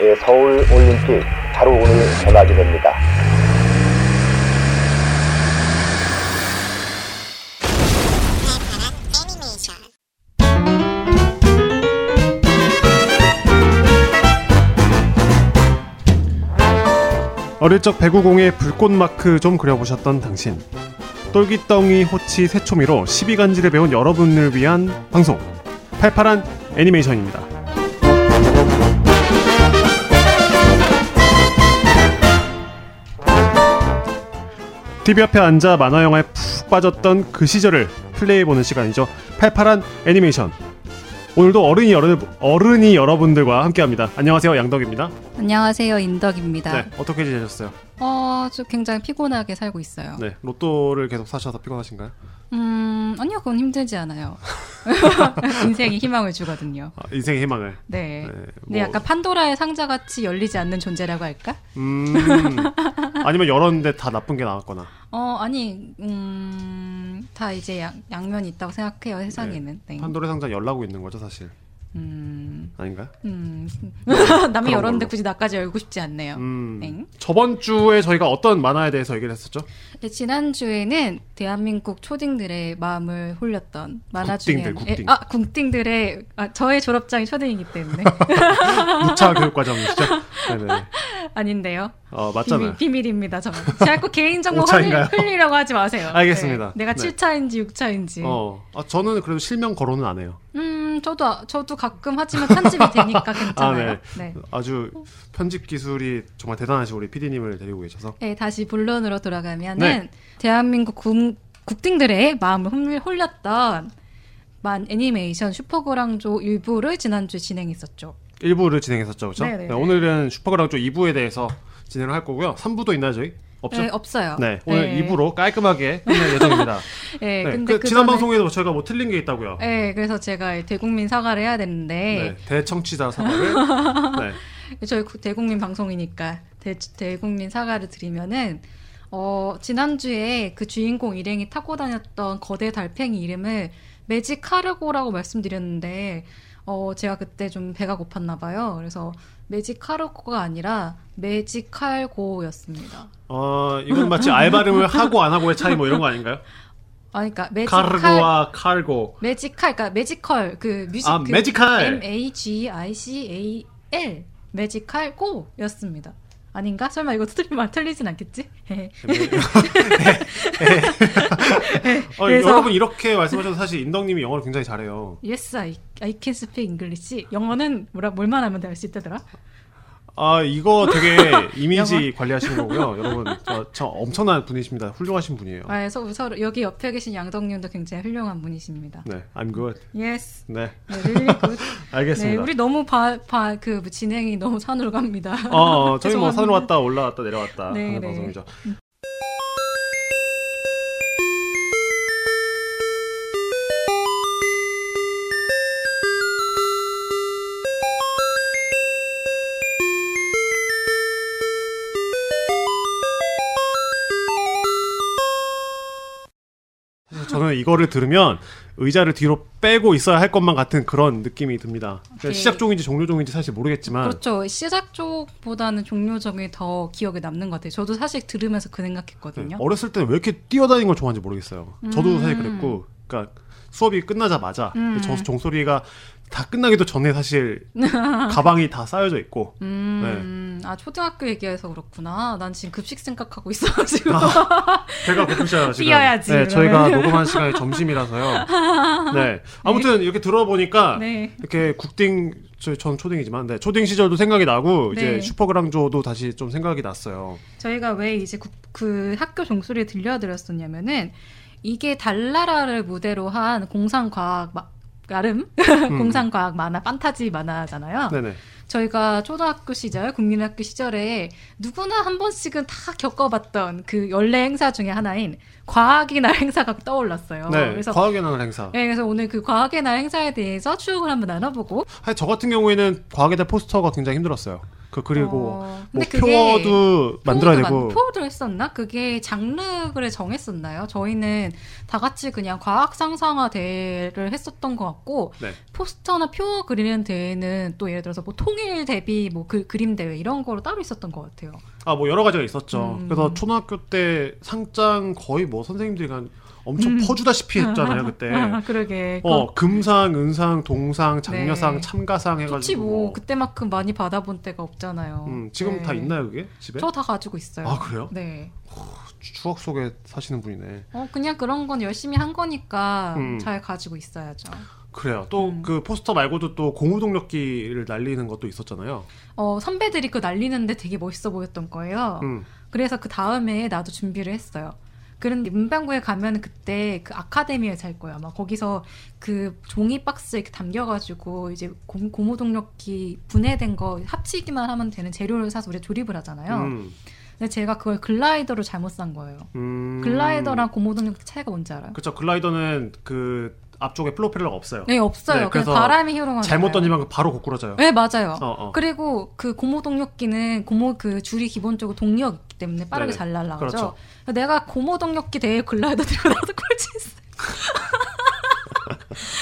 예, 서울 올림픽 바로 오늘 개막이 됩니다. 어릴 적 배구공의 불꽃 마크 좀 그려보셨던 당신. 똘기덩이 호치 새초미로 12간지를 배운 여러분을 위한 방송. 팔팔한 애니메이션입니다. TV 앞에 앉아 만화 영화에 푹 빠졌던 그 시절을 플레이해 보는 시간이죠. 팔팔한 애니메이션. 오늘도 어른이 여러, 어른이 여러분들과 함께합니다. 안녕하세요, 양덕입니다. 안녕하세요, 인덕입니다. 네, 어떻게 지내셨어요? 어, 저 굉장히 피곤하게 살고 있어요. 네, 로또를 계속 사셔서 피곤하신가요? 음, 아니요, 그건 힘들지 않아요. 인생이 희망을 주거든요. 아, 인생의 희망을. 네. 네, 네, 뭐, 약간 판도라의 상자 같이 열리지 않는 존재라고 할까? 음, 아니면 열었는데 다 나쁜 게 나왔거나. 어, 아니, 음, 다 이제 양, 양면이 있다고 생각해요, 세상에는. 네. 판도의 상자 열라고 있는 거죠, 사실. 음, 아닌가요? 음. 남이 열었는데 걸로. 굳이 나까지 열고 싶지 않네요. 음, 네. 저번 주에 저희가 어떤 만화에 대해서 얘기를 했었죠? 네, 지난 주에는 대한민국 초딩들의 마음을 홀렸던 만화 국딩들, 중에 국딩. 아, 국딩들의 아, 저의 졸업장이 초딩이기 때문에 6차 교육과정이시죠? 네네. 아닌데요. 어, 맞잖아요. 비밀, 입니다 저는. 자꾸 개인 정보 오차인가요? 흘리, 흘리 려고 하지 마세요. 알겠습니다. 네, 내가 네. 7차인지 6차인지. 어, 아, 저는 그래도 실명 거론은 안 해요. 음, 저도 저도 가끔 하지만 편집이 되니까 괜찮아요. 아, 네. 아주 편집 기술이 정말 대단하신 우리 PD님을 데리고 계셔서. 네, 다시 본론으로 돌아가면은 네. 대한민국 국, 국딩들의 마음을 홀- 홀렸던 만 애니메이션 슈퍼그랑조 일부를 지난주에 진행했었죠. 1부를 진행했었죠, 그렇죠? 네, 오늘은 슈퍼그랑조 2부에 대해서 진행을 할 거고요. 3부도 있나요, 저희? 없죠? 네, 없어요. 네, 오늘 네. 2부로 깔끔하게 끝낼 예정입니다. 네, 네, 근데 그 그 지난 전에- 방송에도 저희가 뭐 틀린 게 있다고요. 네, 그래서 제가 대국민 사과를 해야 되는데 네, 대청취자 사과를. 네. 저희 구- 대국민 방송이니까 대, 대국민 사과를 드리면은 어, 지난주에 그 주인공 일행이 타고 다녔던 거대 달팽이 이름을 매직 카르고라고 말씀드렸는데 어, 제가 그때 좀 배가 고팠나 봐요. 그래서 매직 카르고가 아니라 매직칼고였습니다. 어, 이건 마치 알 발음을 하고 안 하고의 차이 뭐 이런 거 아닌가요? 아, 그러니까 매직칼 카르고와 칼고. 매직칼, 그러니까 매지컬 그 뮤직 아, 그 매지칼. M A G I C A L 매지칼 고였습니다. 아닌가? 설마 이거 틀리면 틀리진 않겠지? 어, 그래서- 여러분 이렇게 말씀하셔도 사실 인덕님이 영어를 굉장히 잘해요. yes, I, I can speak English. 영어는 뭐라 뭘만 하면 될 수 있다더라? 아 이거 되게 이미지 관리하시는 거고요, 여러분. 저, 저 엄청난 분이십니다. 훌륭하신 분이에요. 아, 그래서 서로 여기 옆에 계신 양덕님도 굉장히 훌륭한 분이십니다. 네, I'm good. Yes, 네, 네, really good. 네, 알겠습니다. 우리 너무 바바그 진행이 너무 산으로 갑니다. 어, 어, 저희 뭐. 산으로 왔다 올라왔다 내려왔다 네, 하는 네. 방송이죠. 저는 이거를 들으면 의자를 뒤로 빼고 있어야 할 것만 같은 그런 느낌이 듭니다. 네. 시작종인지 종료종인지 사실 모르겠지만 그렇죠. 시작 쪽보다는 종료적이 더 기억에 남는 것 같아요. 저도 사실 들으면서 그 네, 생각했거든요. 어렸을 때는 왜 이렇게 뛰어다니는 걸 좋아하는지 모르겠어요. 저도 음. 사실 그랬고, 그러니까 수업이 끝나자마자 음. 저 종소리가 다 끝나기도 전에 사실 가방이 다 쌓여져 있고, 음, 아 초등학교 얘기해서 그렇구나. 난 지금 급식 생각하고 있어가지고. 배가 고프셔요 지금. 뛰어야지, 네. 저희가 녹음한 시간이 점심이라서요. 네, 아무튼 이렇게 들어보니까 네. 이렇게 국딩 저, 전 초딩이지만, 네, 초딩 시절도 생각이 나고 이제 네. 슈퍼그랑조도 다시 좀 생각이 났어요. 저희가 왜 이제 그, 그 학교 종소리를 들려드렸었냐면은 이게 달나라를 무대로 한 공상과학 마, 나름 공상과학 만화 판타지 만화잖아요. 네네. 저희가 초등학교 시절, 국민학교 시절에 누구나 한 번씩은 다 겪어봤던 그 연례 행사 중에 하나인 과학의 날 행사가 떠올랐어요. 네, 그래서 과학의 날 행사. 네, 그래서 오늘 그 과학의 날 행사에 대해서 추억을 한번 나눠보고 저 같은 경우에는 과학의 달 포스터가 굉장히 힘들었어요. 그 그리고 어, 뭐 표어도 만들어야 되고 만- 표어도 했었나? 그게 장르를 정했었나요? 저희는 다 같이 그냥 과학 상상화 대회를 했었던 것 같고 네. 포스터나 표어 그리는 대회는 또 예를 들어서 뭐 통일 대비 뭐 그, 그림 대회 이런 거로 따로 있었던 것 같아요. 아 뭐 여러 가지가 있었죠. 음. 그래서 초등학교 때 상장 거의 뭐 선생님들이 한 엄청 음. 퍼주다시피 했잖아요 그때. 아, 그러게. 어 금상, 은상, 동상, 장려상, 네. 참가상 해가지고. 그치 뭐 그때만큼 많이 받아본 때가 없잖아요. 음, 지금 네. 다 있나요 그게 집에? 저 다 가지고 있어요. 아, 그래요? 네. 추억 속에 사시는 분이네. 어 그냥 그런 건 열심히 한 거니까 음. 잘 가지고 있어야죠. 그래요. 또 음. 그 포스터 말고도 또 고무동력기를 날리는 것도 있었잖아요. 어 선배들이 그 날리는데 되게 멋있어 보였던 거예요. 음. 그래서 그 다음에 나도 준비를 했어요. 그런데 문방구에 가면 그때 그 아카데미에 살 거야. 막 거기서 그 종이 박스에 이렇게 담겨가지고 이제 고, 고무동력기 분해된 거 합치기만 하면 되는 재료를 사서 우리가 조립을 하잖아요. 음. 근데 제가 그걸 글라이더로 잘못 산 거예요. 음. 글라이더랑 고무동력기 차이가 뭔지 알아요? 그쵸 글라이더는 그 앞쪽에 플로펠러가 없어요. 네 없어요. 네, 그래서 바람이 흐르는 잘못 던지면 바로 고꾸라져요. 네 맞아요. 어, 어. 그리고 그 고무 동력기는 고무 그 줄이 기본적으로 동력 때문에 빠르게. 잘 날아가죠. 그렇죠. 내가 고무 동력기 대회 글라이더 들고 나서 꼴찌했어.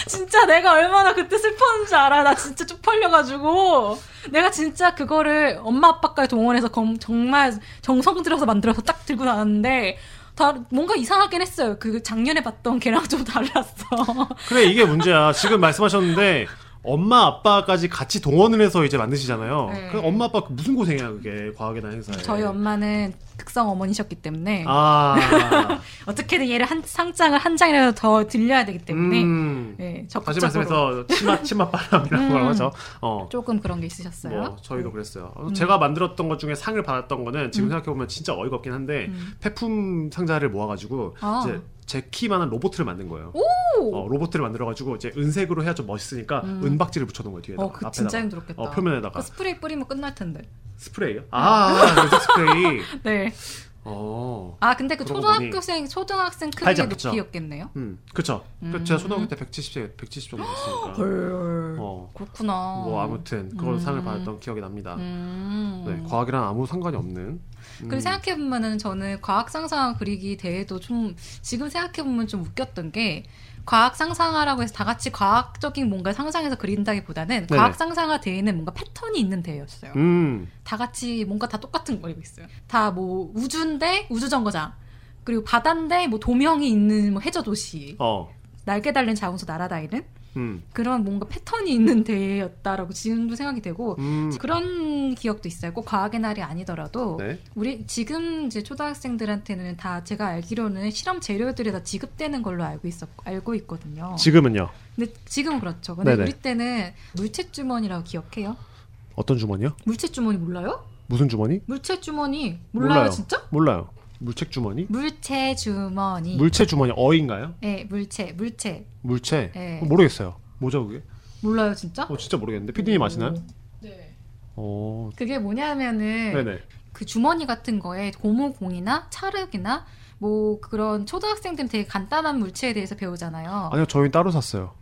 진짜 내가 얼마나 그때 슬펐는지 알아. 나 진짜 쪽팔려가지고 내가 진짜 그거를 엄마 아빠까지 동원해서 검- 정말 정성 들여서 만들어서 딱 들고 나왔는데 다 뭔가 이상하긴 했어요. 그 작년에 봤던 걔랑 좀 달랐어. 그래 이게 문제야. 지금 말씀하셨는데 엄마 아빠까지 같이 동원을 해서 이제 만드시잖아요. 네. 그 엄마 아빠 무슨 고생이야 그게 과학이나 행사에. 저희 엄마는 극성 어머니셨기 때문에 아. 어떻게든 얘를 한 상장을 한 장이라도 더 들려야 되기 때문에 음. 네, 적극적으로 말씀해서 치맛 치맛 바람이라고 음. 하죠. 어. 조금 그런 게 있으셨어요. 뭐 저희도 그랬어요. 어, 음. 제가 만들었던 것 중에 상을 받았던 거는 지금 음. 생각해 보면 진짜 어이가 없긴 한데 음. 폐품 상자를 모아가지고 아. 이제 제 키만한 로봇을 만든 거예요. 오! 어, 로봇을 만들어가지고 이제 은색으로 해야 좀 멋있으니까 음. 은박지를 붙여놓은 거예요 뒤에다가 어, 그 앞에다가. 진짜 힘들었겠다. 어, 표면에다가 그 스프레이 뿌리면 끝날 텐데. 스프레이요? 아, 은색 스프레이. 네. 어. 아 근데 그 초등학교생 초등학생 크기의 팔자 그쵸. 높이였겠네요. 음, 그쵸. 그 음. 제가 초등학교 때 170, 170 정도 됐으니까. 헐. 어. 그렇구나. 뭐 아무튼 그걸로 음. 상을 받았던 기억이 납니다. 음. 네, 과학이랑 아무 상관이 없는. 음. 그리고 생각해 보면은 저는 과학 상상화 그리기 대회도 좀 지금 생각해 보면 좀 웃겼던 게 과학 상상화라고 해서 다 같이 과학적인 뭔가 상상해서 그린다기보다는 네네. 과학 상상화 대회는 뭔가 패턴이 있는 대회였어요. 음, 다 같이 뭔가 다 똑같은 거 입고 있어요. 다 뭐 우주인데 우주 정거장 그리고 바다인데 뭐 도명이 있는 뭐 해저 도시 어, 날개 달린 자동차 날아다니는 음, 그런 뭔가 패턴이 있는 대회였다라고 지금도 생각이 되고 음. 그런 기억도 있어요. 꼭 과학의 날이 아니더라도 네. 우리 지금 이제 초등학생들한테는 다 제가 알기로는 실험 재료들이 다 지급되는 걸로 알고 있었 알고 있거든요. 지금은요? 근데 지금은 그렇죠. 근데 네네. 우리 때는 물체 주머니라고 기억해요? 어떤 주머니요? 물체 주머니 몰라요? 무슨 주머니? 물체 주머니 몰라요, 몰라요. 진짜? 몰라요. 물책 주머니? 물체 주머니. 물체 주머니 어인가요? 네, 물체, 물체. 물체? 네. 어, 모르겠어요. 뭐죠 그게? 몰라요, 진짜? 어 진짜 모르겠는데 피디님 아시나요? 네. 어, 그게 뭐냐면은 네네. 그 주머니 같은 거에 고무공이나 찰흙이나 뭐 그런 초등학생들은 되게 간단한 물체에 대해서 배우잖아요. 아니요, 저희 따로 샀어요.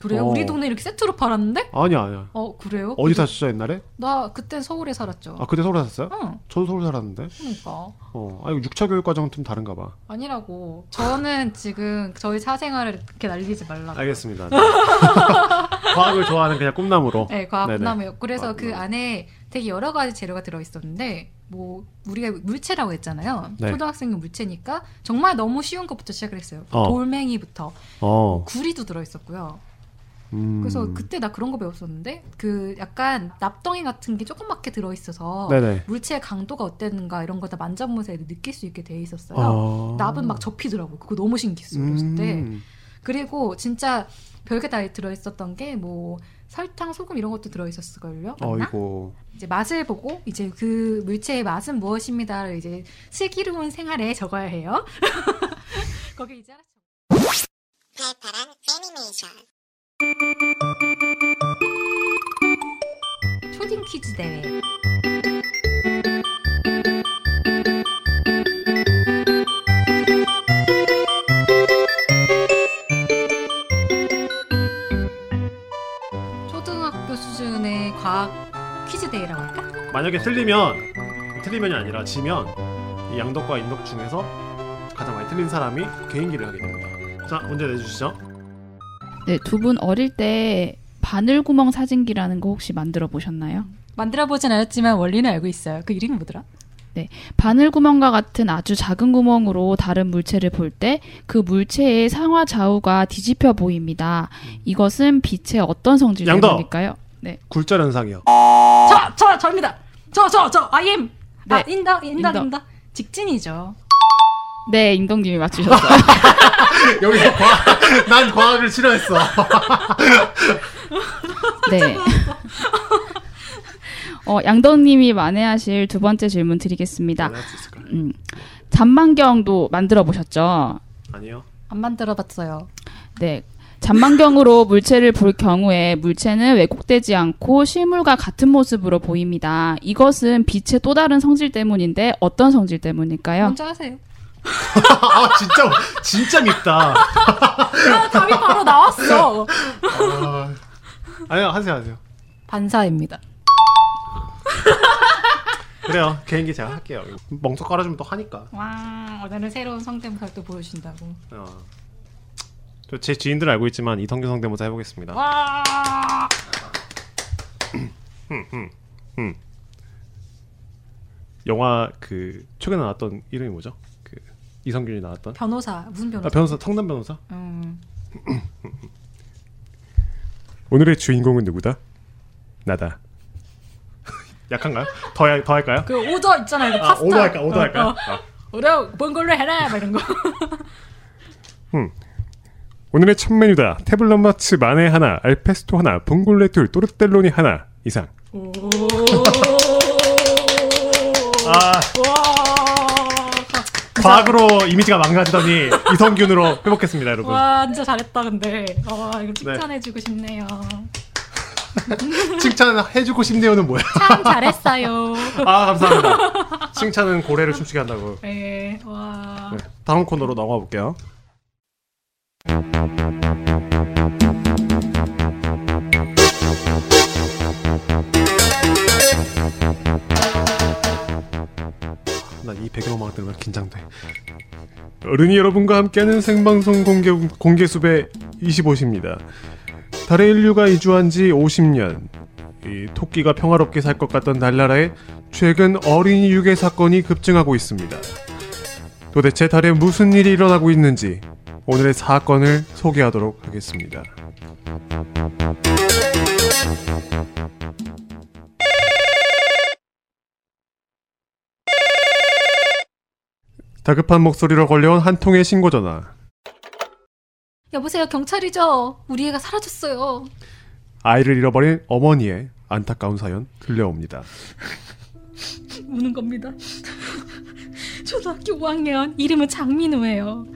그래요? 어. 우리 동네 이렇게 세트로 팔았는데? 아니야, 아니야. 어 그래요? 어디 사셨죠 옛날에? 나 그때 서울에 살았죠. 아 그때 서울에 샀어요? 응, 저도 서울 살았는데. 그러니까 어, 아 이거 6차 교육 과정은 좀 다른가 봐. 아니라고. 저는 지금 저희 사생활을 그렇게 날리지 말라고. 알겠습니다. 네. 과학을 좋아하는 그냥 꿈나무로. 네, 과학 네네. 나무요. 그래서 과학 그 나무. 안에 되게 여러 가지 재료가 들어 있었는데 뭐 우리가 물체라고 했잖아요. 네. 초등학생은 물체니까 정말 너무 쉬운 것부터 시작을 했어요. 어. 돌멩이부터 어. 구리도 들어 있었고요. 음. 그래서 그때 나 그런 거 배웠었는데 그 약간 납덩이 같은 게 조그맣게 들어 있어서 네네. 물체의 강도가 어땠는가 이런 거 다 만져보면서 애들 느낄 수 있게 돼 있었어요. 어. 납은 막 접히더라고. 그거 너무 신기했어요. 어렸을 때. 음. 그리고 진짜 별게 다 들어 있었던 게 뭐 설탕, 소금 이런 것도 들어 있었을걸요. 맞나? 어이고. 이제 맛을 보고 이제 그 물체의 맛은 무엇입니다를 이제 슬기로운 생활에 적어야 해요. 거기 이제 하나씩 발팔한 애니메이션 초딩 퀴즈 대회. 초등학교 수준의 과학 퀴즈 대회라고 할까? 만약에 틀리면 틀리면이 아니라 지면 이 양덕과 인덕 중에서 가장 많이 틀린 사람이 개인기를 하게 됩니다. 자 문제 내주시죠. 네, 두 분 어릴 때 바늘구멍 사진기라는 거 혹시 만들어 보셨나요? 만들어 보진 않았지만 원리는 알고 있어요. 그 이름이 뭐더라? 바늘구멍과 같은 아주 작은 구멍으로 다른 물체를 볼 때 그 물체의 상하 좌우가 뒤집혀 보입니다. 이것은 빛의 어떤 성질! 때문일까요? 네. 굴절 현상이요. 저, 저, 저입니다. 저, 저, 저, I am. 아, 네. 인덕, 인덕, 인덕. 인덕. 직진이죠. 네, 임동님이 맞추셨어요. 여기서 과학, 난 과학을 싫어했어. 네. 어, 양덕님이 만회하실 두 번째 질문 드리겠습니다. 음, 잔망경도 만들어 보셨죠? 아니요. 안 만들어 봤어요. 네. 잔망경으로 물체를 볼 경우에 물체는 왜곡되지 않고 실물과 같은 모습으로 보입니다. 이것은 빛의 또 다른 성질 때문인데 어떤 성질 때문일까요? 먼저 하세요. 아 진짜 진짜 밉다. 아, 답이 바로 나왔어. 아, 아니요 하세요 하세요. 반사입니다. 그래요 개인기 제가 할게요. 멍석 깔아주면 또 하니까. 와, 오늘은 새로운 성대모사를 또 보여주신다고. 어. 저제 지인들 알고 있지만 이성규 성대모사 해보겠습니다. 와, 영화 그 최근에 나왔던 이름이 뭐죠? 그 이성균이 나왔던 변호사 무슨 변호사? 아, 변호사 성남 변호사. 음, 오늘의 주인공은 누구다? 나다. 약한가요? 더, 할- 더 할까요? 그 오더 있잖아요. 그 아, 파스타. 오더 할까? 오더 어, 할까요? 어. 아. 오더 뭔 걸로 해라 막 이런 거. 오늘의 첫 메뉴다. 태블릿 마츠 마네 하나, 알페스토 하나, 봉골레 둘, 또르텔로니 하나 이상. 오. 아, 와. 과학으로 이미지가 망가지더니 이성균으로 회복했습니다, 여러분. 와, 진짜 잘했다 근데. 와, 네. 이거 칭찬해주고 싶네요. 칭찬해주고 싶네요는 뭐야? 참 잘했어요. 아, 감사합니다. 칭찬은 고래를 춤추게 한다고. 네, 와. 네, 다음 코너로 넘어가 볼게요. 난이 배경음악 들으면 긴장돼. 어른이 여러분과 함께하는 생방송 공개, 공개 수배 25시입니다. 달에 인류가 이주한 지 50년. 이 토끼가 평화롭게 살 것 같던 달나라에 최근 어린이 유괴 사건이 급증하고 있습니다. 도대체 달에 무슨 일이 일어나고 있는지 오늘의 사건을 소개하도록 하겠습니다. 다급한 목소리로 걸려온 한 통의 신고 전화. 여보세요, 경찰이죠? 우리 애가 사라졌어요. 아이를 잃어버린 어머니의 안타까운 사연 들려옵니다. 우는 겁니다. 초등학교 5학년 이름은 장민우예요.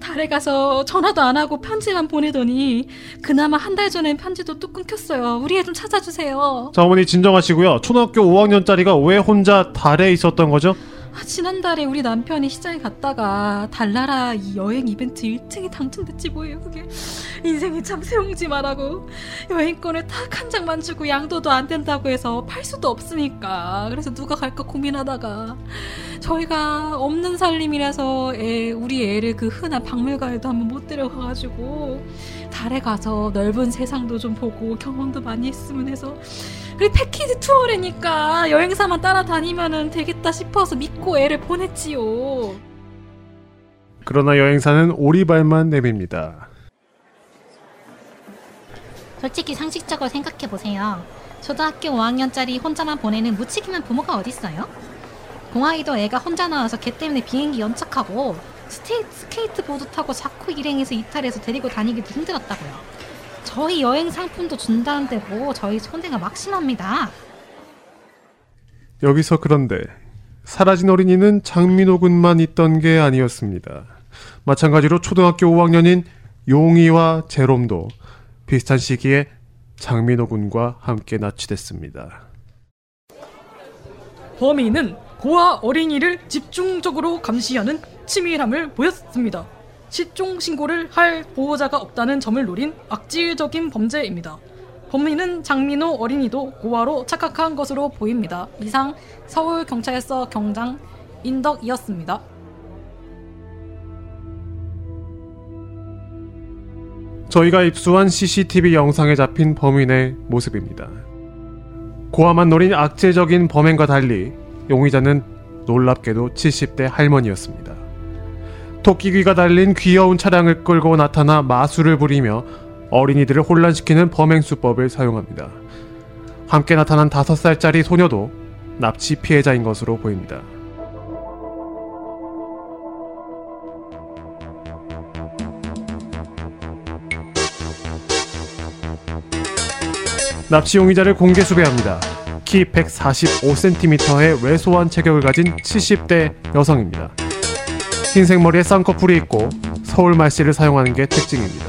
달에 가서 전화도 안 하고 편지만 보내더니 그나마 한 달 전엔 편지도 또 끊겼어요. 우리 애 좀 찾아주세요. 자 어머니 진정하시고요. 초등학교 5학년짜리가 왜 혼자 달에 있었던 거죠? 아, 지난달에 우리 남편이 시장에 갔다가 달나라 이 여행 이벤트 1등이 당첨됐지 뭐예요 그게? 인생이 참 세옹지마라고 여행권을 딱 한 장만 주고 양도도 안 된다고 해서 팔 수도 없으니까 그래서 누가 갈까 고민하다가 저희가 없는 살림이라서 애, 우리 애를 그 흔한 박물관에도 한번 못 데려가가지고 달에 가서 넓은 세상도 좀 보고 경험도 많이 했으면 해서 그리고 패키지 투어래니까 여행사만 따라다니면은 되겠다 싶어서 믿고 애를 보냈지요. 그러나 여행사는 오리발만 내밉니다. 솔직히 상식적으로 생각해 보세요. 초등학교 5학년짜리 혼자만 보내는 무책임한 부모가 어딨어요? 공항에도 애가 혼자 나와서 걔 때문에 비행기 연착하고 스테이, 스케이트보드 타고 자꾸 일행해서 이탈해서 데리고 다니기도 힘들었다고요. 저희 여행 상품도 준다는데 뭐 저희 손해가 막심합니다. 여기서 그런데 사라진 어린이는 장민호 군만 있던 게 아니었습니다. 마찬가지로 초등학교 5학년인 용이와 제롬도 비슷한 시기에 장민호 군과 함께 납치됐습니다. 범인은 고아 어린이를 집중적으로 감시하는 치밀함을 보였습니다. 실종 신고를 할 보호자가 없다는 점을 노린 악질적인 범죄입니다. 범인은 장민호 어린이도 고아로 착각한 것으로 보입니다. 이상 서울경찰서 경장 인덕이었습니다. 저희가 입수한 CCTV 영상에 잡힌 범인의 모습입니다. 고아만 노린 악재적인 범행과 달리 용의자는 놀랍게도 70대 할머니였습니다. 토끼 귀가 달린 귀여운 차량을 끌고 나타나 마술을 부리며 어린이들을 혼란시키는 범행 수법을 사용합니다. 함께 나타난 5살짜리 소녀도 납치 피해자인 것으로 보입니다. 납치 용의자를 공개 수배합니다. 키 145cm의 왜소한 체격을 가진 70대 여성입니다. 흰색 머리에 쌍꺼풀이 있고 서울 말씨를 사용하는 게 특징입니다.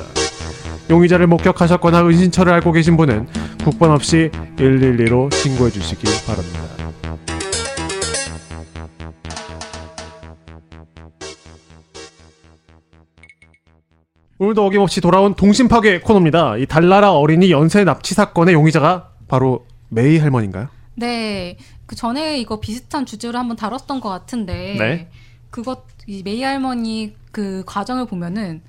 용의자를 목격하셨거나 은신처를 알고 계신 분은 국번 없이 112로 신고해 주시기 바랍니다. 오늘도 어김없이 돌아온 동심 파괴 코너입니다. 이 달나라 어린이 연쇄 납치 사건의 용의자가 바로 메이 할머니인가요? 네, 그 전에 이거 비슷한 주제로 한번 다뤘던 것 같은데 네. 그것 이 메이 할머니 그 과정을 보면은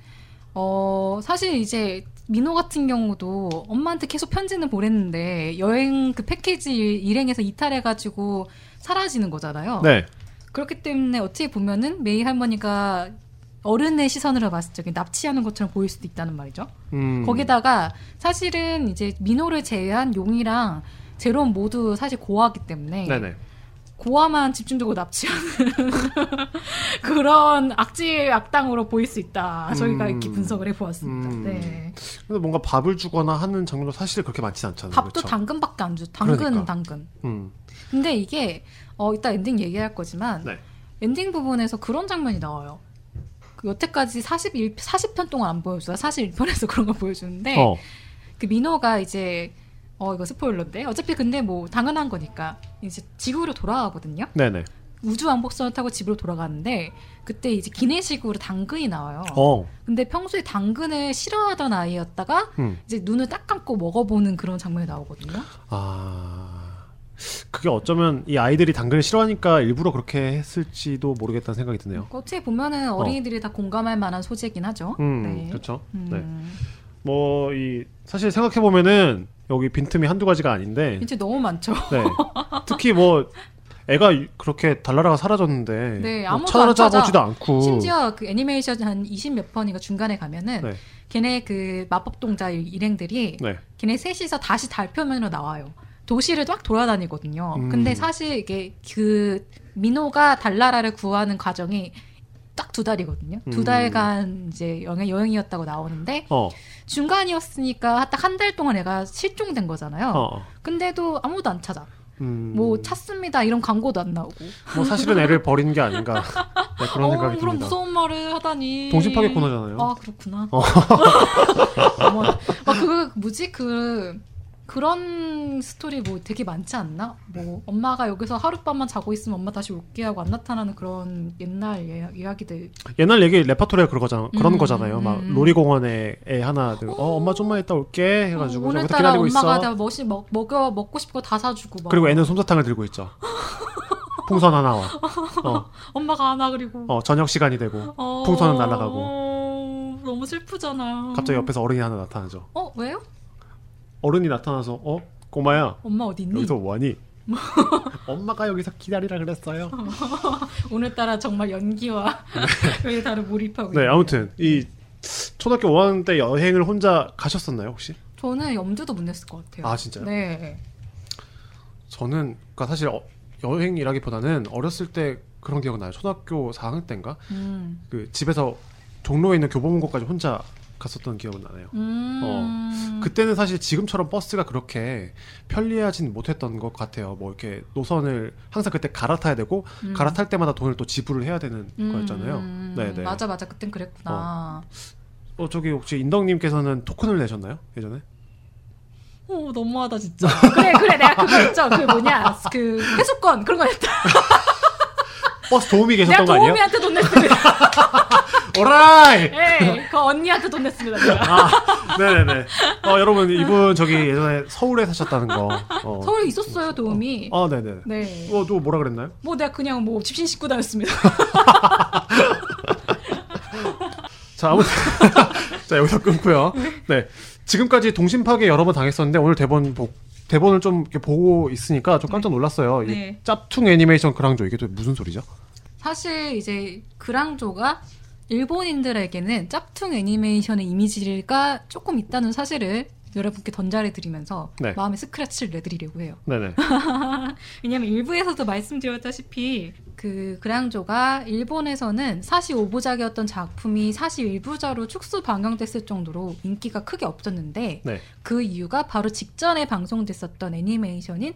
어 사실 이제 민호 같은 경우도 엄마한테 계속 편지는 보냈는데 여행 그 패키지 일행에서 이탈해가지고 사라지는 거잖아요. 네. 그렇기 때문에 어떻게 보면은 메이 할머니가 어른의 시선으로 봤을 때 납치하는 것처럼 보일 수도 있다는 말이죠. 음. 거기다가 사실은 이제 민호를 제외한 용이랑 제롬 모두 사실 고아기 때문에 네네. 고아만 집중적으로 납치하는 그런 악질 악당으로 보일 수 있다. 저희가 음. 이렇게 분석을 해보았습니다. 음. 네. 근데 뭔가 밥을 주거나 하는 장면도 사실 그렇게 많진 않잖아요. 밥도 그렇죠? 당근밖에 안 줘. 당근, 그러니까. 당근. 음. 근데 이게 어 이따 엔딩 얘기할 거지만 네. 엔딩 부분에서 그런 장면이 나와요. 그 여태까지 41 40편 동안 안 보여줘요. 41편에서 그런 거 보여주는데 어. 그 민호가 이제 어 이거 스포일러인데 어차피 근데 뭐 당연한 거니까 이제 지구로 돌아가거든요. 네네. 우주 왕복선을 타고 집으로 돌아가는데 그때 이제 기내식으로 당근이 나와요. 어. 근데 평소에 당근을 싫어하던 아이였다가 음. 이제 눈을 딱 감고 먹어보는 그런 장면이 나오거든요. 아. 그게 어쩌면 이 아이들이 당근을 싫어하니까 일부러 그렇게 했을지도 모르겠다는 생각이 드네요. 어떻게 보면은 어린이들이 다 공감할 만한 소재긴 하죠. 음, 네. 그렇죠. 음. 네. 뭐 이 사실 생각해 보면은 여기 빈틈이 한두 가지가 아닌데, 이제 너무 많죠. 네. 특히 뭐 애가 유- 그렇게 달나라가 사라졌는데 네, 뭐 찾아보지도 찾아. 않고 심지어 그 애니메이션 한 20몇 번인가 중간에 가면은 네. 걔네 그 마법 동자 일행들이 네. 걔네 셋이서 다시 달 표면으로 나와요. 도시를 막 돌아다니거든요. 음. 근데 사실 이게 그 민호가 달나라를 구하는 과정이 딱 두 달이거든요. 음. 두 달간 이제 여행, 여행이었다고 나오는데 어. 중간이었으니까 딱 한 달 동안 애가 실종된 거잖아요. 어. 근데도 아무도 안 찾아. 음. 뭐 찾습니다 이런 광고도 안 나오고. 뭐 사실은 애를 버린 게 아닌가 네, 그런 어, 생각이 그런 듭니다. 무서운 말을 하다니. 동심 파괴 코너잖아요. 아 그렇구나. 어. 아, 그 뭐지 그 그런 스토리 뭐 되게 많지 않나? 뭐 엄마가 여기서 하룻밤만 자고 있으면 엄마 다시 올게 하고 안 나타나는 그런 옛날 이야- 이야기들. 옛날 얘기 레파토리가 그런 거잖아. 그런 음, 거잖아요. 막 음. 놀이공원에 애 하나 들고 어 엄마 좀만 있다 올게 해가지고 어, 오늘따라 엄마가 있어. 다 멋이 먹, 먹어 먹고 싶고 다 사주고 막. 그리고 애는 솜사탕을 들고 있죠. 풍선 하나와. 어, 엄마가 안와 그리고. 어, 저녁 시간이 되고 어, 풍선은 날아가고. 어, 너무 슬프잖아. 갑자기 옆에서 어른이 하나 나타나죠. 어 왜요? 어른이 나타나서 어 꼬마야 엄마 어디 있니? 여기서 뭐하니? 엄마가 여기서 기다리라 그랬어요. 오늘따라 정말 연기와 왜 다른 몰입하고. 네 있네요. 아무튼 이 초등학교 5학년 때 여행을 혼자 가셨었나요 혹시? 저는 염두도 못 냈을 것 같아요. 아 진짜요? 네. 저는 그러니까 사실 어, 여행이라기보다는 어렸을 때 그런 기억은 나요. 초등학교 4학년 때인가 음. 그 집에서 종로에 있는 교보문고까지 혼자 갔었던 기억은 나네요. 음. 그때는 사실 지금처럼 버스가 그렇게 편리하진 못했던 것 같아요. 뭐 이렇게 노선을 항상 그때 갈아타야 되고 음. 갈아탈 때마다 돈을 또 지불을 해야 되는 음. 거였잖아요. 네네. 맞아 맞아 그땐 그랬구나. 어 저기 혹시 인덕님께서는 토큰을 내셨나요 예전에? 오 너무하다 진짜. 그래 그래 내가 그거 있죠. 그 뭐냐 그 회수권 그런 거 했다. 버스 내가 계셨던 거 아니에요? 도우미한테 돈 냈습니다. 오라이. 예, 그 언니한테 돈 냈습니다. 내가. 아 네네네. 어, 여러분 이분 저기 예전에 서울에 사셨다는 거. 어. 서울에 있었어요 도움이. 아 네네. 네. 어, 또 뭐라 그랬나요? 뭐 내가 그냥 뭐 집신 식구 다였습니다. 자 아무튼 자 여기서 끊고요. 네. 지금까지 동심 파괴 여러 번 당했었는데 오늘 대본 보, 대본을 좀 이렇게 보고 있으니까 좀 깜짝 놀랐어요. 이 네. 짭퉁 애니메이션 그랑조 이게 또 무슨 소리죠? 사실 이제 그랑조가 일본인들에게는 짭퉁 애니메이션의 이미지가 조금 있다는 사실을 여러분께 전달해 드리면서 네. 마음의 스크래치를 내드리려고 해요. 네네. 왜냐면 일부에서도 말씀드렸다시피 그 그랑조가 일본에서는 사시 5부작이었던 작품이 사시 1부작으로 축소 방영됐을 정도로 인기가 크게 없었는데 네. 그 이유가 바로 직전에 방송됐었던 애니메이션인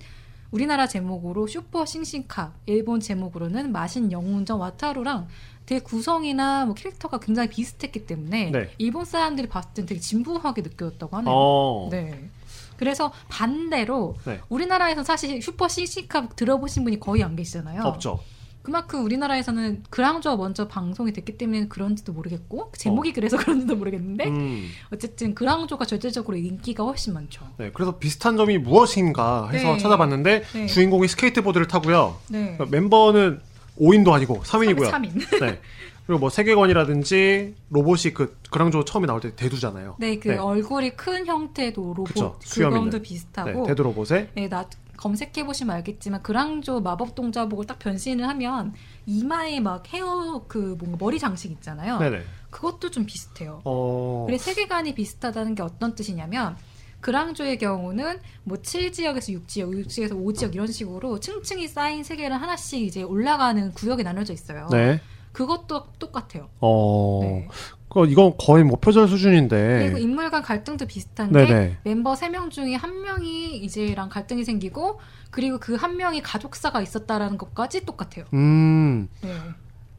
우리나라 제목으로 슈퍼 싱싱카, 일본 제목으로는 마신 영웅전 와타루랑 되게 구성이나 뭐 캐릭터가 굉장히 비슷했기 때문에 네. 일본 사람들이 봤을 땐 되게 진부하게 느껴졌다고 하네요. 어. 네. 그래서 반대로 네. 우리나라에서 사실 슈퍼 싱싱카 들어보신 분이 거의 안 계시잖아요. 없죠. 그만큼 우리나라에서는 그랑조가 먼저 방송이 됐기 때문에 그런지도 모르겠고 제목이 그래서 그런지도 모르겠는데 음. 어쨌든 그랑조가 절대적으로 인기가 훨씬 많죠. 네. 그래서 비슷한 점이 무엇인가 해서 네. 찾아봤는데 네. 주인공이 스케이트보드를 타고요. 네. 그러니까 멤버는 5인도 아니고 3인이고요. 3인. 네. 그리고 뭐 세계관이라든지 로봇이 그 그랑조 처음에 나올 때 대두잖아요. 네, 그 네. 얼굴이 큰 형태도 로봇 그쵸, 수염 그검도 있는. 비슷하고 네, 대두 로봇에 네, 나 검색해 보시면 알겠지만 그랑조 마법 동자복을 딱 변신을 하면 이마에 막 헤어 그 뭔가 머리 장식 있잖아요. 네네. 그것도 좀 비슷해요. 어. 그래 세계관이 비슷하다는 게 어떤 뜻이냐면 그랑조의 경우는 뭐 7지역에서 6지역, 6지역에서 5지역 이런 식으로 층층이 쌓인 세계를 하나씩 이제 올라가는 구역이 나눠져 있어요. 네. 그것도 똑같아요. 어. 네. 그 이건 거의 뭐 표절 수준인데. 그리고 인물 간 갈등도 비슷한 게 네네. 멤버 3명 중에 한 명이 이제랑 갈등이 생기고 그리고 그 한 명이 가족사가 있었다라는 것까지 똑같아요. 음. 네.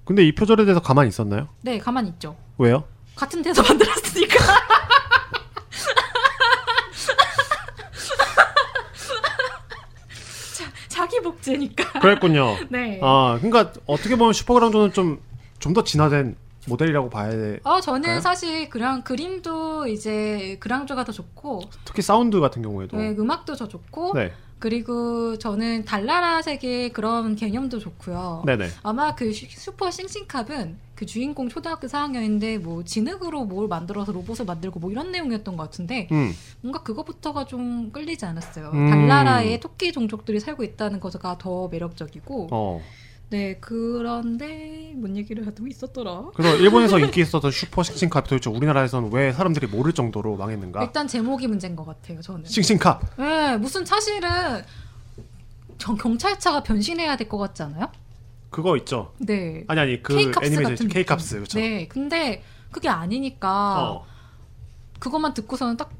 근데 이 표절에 대해서 가만히 있었나요? 네, 가만히 있죠. 왜요? 같은 데서 만들었으니까. 자, 자기 복제니까. 그랬군요. 네. 아, 그러니까 어떻게 보면 슈퍼그랑조는 좀 좀 더 진화된 모델이라고 봐야 돼. 어, 저는 그래요? 사실 그랑 그림도 이제 그랑조가 더 좋고, 특히 사운드 같은 경우에도. 네, 음악도 더 좋고, 네. 그리고 저는 달나라 세계 그런 개념도 좋고요. 네네. 아마 그 슈- 슈퍼 싱싱캅은 그 주인공 초등학교 4학년인데 뭐 진흙으로 뭘 만들어서 로봇을 만들고 뭐 이런 내용이었던 것 같은데 음. 뭔가 그거부터가 좀 끌리지 않았어요. 음. 달나라에 토끼 종족들이 살고 있다는 것가 더 매력적이고 어. 네 그런데 뭔 얘기를 하고 있었더라. 그래서 일본에서 인기 있었던 슈퍼 싱싱캅이 도대체 우리나라에서는 왜 사람들이 모를 정도로 망했는가? 일단 제목이 문제인 것 같아요. 저는. 싱싱캅. 네 무슨 사실은 전 경찰차가 변신해야 될 것 같지 않아요? 그거 있죠. 네. 아니 아니 그 애니메이션 같은 K캅스 느낌. 그렇죠. 네, 근데 그게 아니니까 어. 그것만 듣고서는 딱